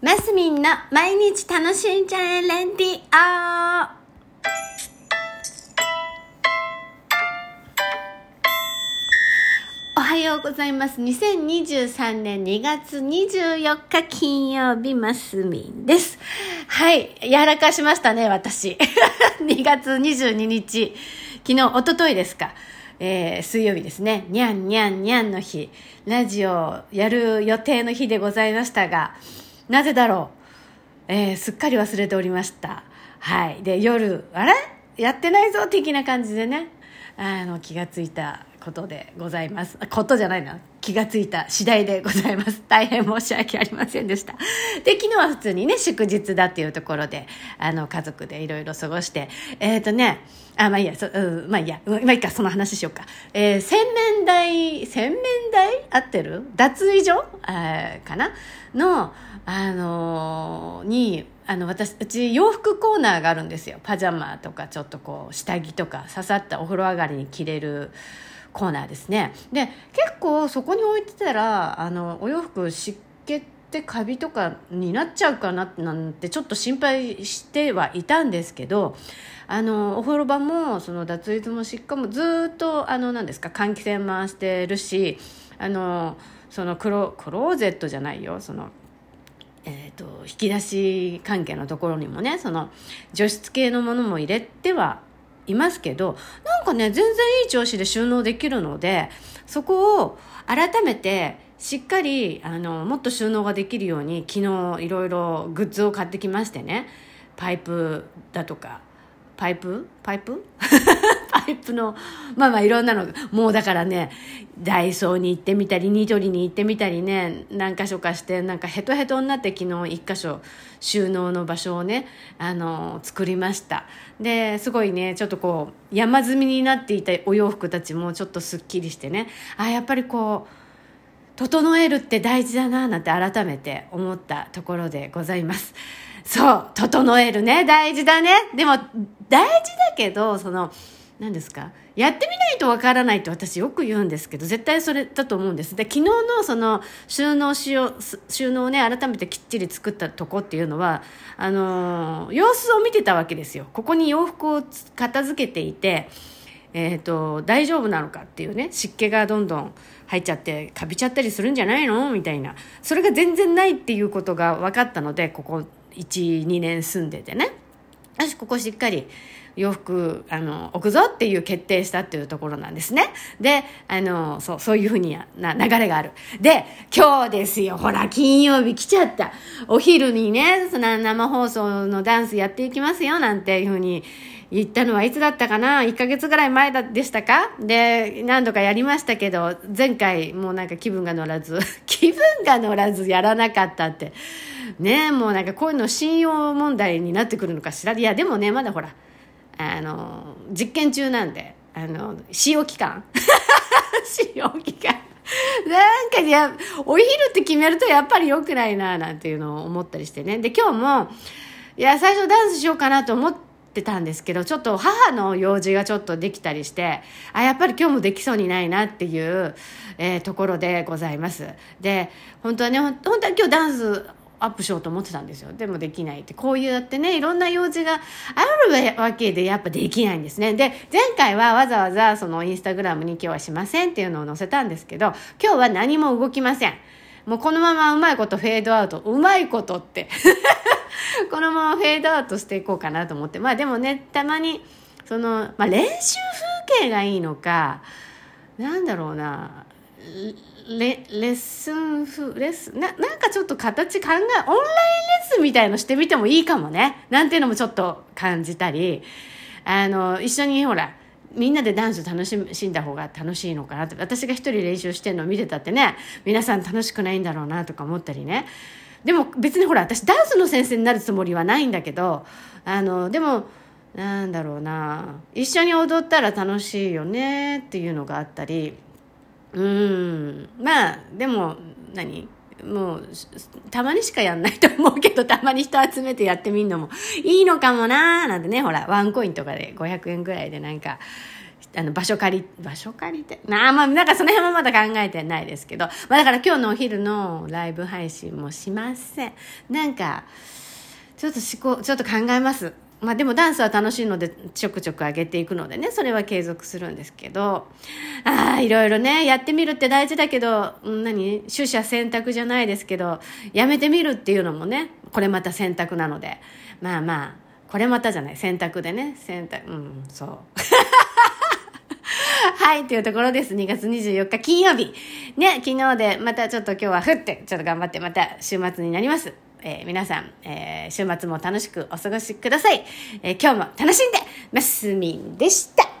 マスミンの毎日楽しんじゃえレンディオおはようございます。2023年2月24日金曜日、マスミンです。はい。やらかしましたね、私。2月22日。昨日、一昨日ですか。えー水曜日ですね。にゃんにゃんにゃんの日。ラジオやる予定の日でございましたが、なぜだろう？えーすっかり忘れておりました。はい。で、夜、あれ？やってないぞ的な感じでね、あの、気がついたことでございます。ことじゃないな。気がついた次第でございます。大変申し訳ありませんでした。で、昨日は普通にね、祝日だっていうところで、あの、家族でいろいろ過ごして、えっ、とね、あ、まあいいや、そう、まあいいや、まあいいか、その話しようか。えー洗面台、洗面台？合ってる？脱衣所？あかな？の、あのーに、あの、私、うち洋服コーナーがあるんですよ。パジャマとか、ちょっとこう、下着とか、刺さったお風呂上がりに着れるコーナーですね。で、結構そこに置いてたら、あの、お洋服湿気ってカビとかになっちゃうかななんてちょっと心配してはいたんですけど、あのお風呂場もその脱衣所も湿気もずっとあの何ですか換気扇回してるしあのそのクロクローゼットじゃないよそのえー、と引き出し関係のところにもねその除湿系のものも入れてはいますけどなんかね全然いい調子で収納できるのでそこを改めてしっかりあのもっと収納ができるように昨日いろいろグッズを買ってきましてね。パイプだとかパイプ？パイプ？イプの、まあまあいろんなの、もうだからね、ダイソーに行ってみたり、ニトリに行ってみたりね、何箇所かして、なんかヘトヘトになって昨日一箇所収納の場所をね、あの、作りました。で、すごいね、ちょっとこう、山積みになっていたお洋服たちもちょっとすっきりしてね、あ、やっぱりこう、整えるって大事だななんて改めて思ったところでございます。そう、整えるね、大事だね。でも、大事だけど、その、何ですか？やってみないとわからないって私よく言うんですけど、絶対それだと思うんです。で、昨日のその収納しよう、収納をね、改めてきっちり作ったとこっていうのは、あのー様子を見てたわけですよ。ここに洋服を片付けていて、えー、と大丈夫なのかっていうね湿気がどんどん入っちゃってカビちゃったりするんじゃないの？みたいなそれが全然ないっていうことが分かったのでここ12年住んでてねよしここしっかり洋服あの置くぞっていう決定したっていうところなんですね。であのそうそういうふうにな流れがある。で今日ですよ。ほら金曜日来ちゃった。お昼にねその生放送のダンスやっていきますよなんていうふうに言ったのはいつだったかな ?1 ヶ月ぐらい前でしたか？で、何度かやりましたけど、前回もうなんか気分が乗らず、気分が乗らずやらなかったって。ねもうなんかこういうの信用問題になってくるのかしら？いや、でもね、まだほら、あの、実験中なんで、あの、使用期間 使用期間。なんかいや、お昼って決めるとやっぱり良くないな、なんていうのを思ったりしてね。で、今日も、いや、最初ダンスしようかなと思ってたんですけど、ちょっと母の用事がちょっとできたりして、あ、やっぱり今日もできそうにないなっていう、えーところでございます。で、本当はね、本当は今日ダンスアップしようと思ってたんですよ。でもできないって。こういうやってね、いろんな用事があるわけでやっぱできないんですね。で、前回はわざわざそのインスタグラムに今日はしませんっていうのを載せたんですけど、今日は何も動きません。もうこのままうまいことフェードアウト。うまいことって。このままフェードアウトしていこうかなと思って。まあでもね、たまに、その、まあ練習風景がいいのか、なんだろうな、レレッスン風、レッスン、な、なんかちょっと形考え、オンラインレッスンみたいのしてみてもいいかもね。なんていうのもちょっと感じたり、あの、一緒にほら、みんなでダンス楽しんだ方が楽しいのかなって私が一人練習してるのを見てたってね皆さん楽しくないんだろうなとか思ったりねでも別にほら私ダンスの先生になるつもりはないんだけどあのでもなんだろうな。一緒に踊ったら楽しいよねっていうのがあったり。うん。まあでも何？もうたまにしかやんないと思うけどたまに人集めてやってみるのもいいのかもなーなんてね。ほらワンコインとかで500円ぐらいでなんかあの場所借り場所借りて？なあまあなんかその辺はまだ考えてないですけど、まあ、だから今日のお昼のライブ配信もしません。なんかちょっと思考ちょっと考えます。まあでもダンスは楽しいのでちょくちょく上げていくのでね。それは継続するんですけど。ああいろいろねやってみるって大事だけど何？取捨選択じゃないですけどやめてみるっていうのもねこれまた選択なので。まあまあこれまたじゃない？選択でね。選択うんそう。はい、というところです。2月24日金曜日。ね、昨日でまたちょっと今日は降って、ちょっと頑張ってまた週末になります。えー、皆さん、えー、週末も楽しくお過ごしください。えー、今日も楽しんで、マスミンでした。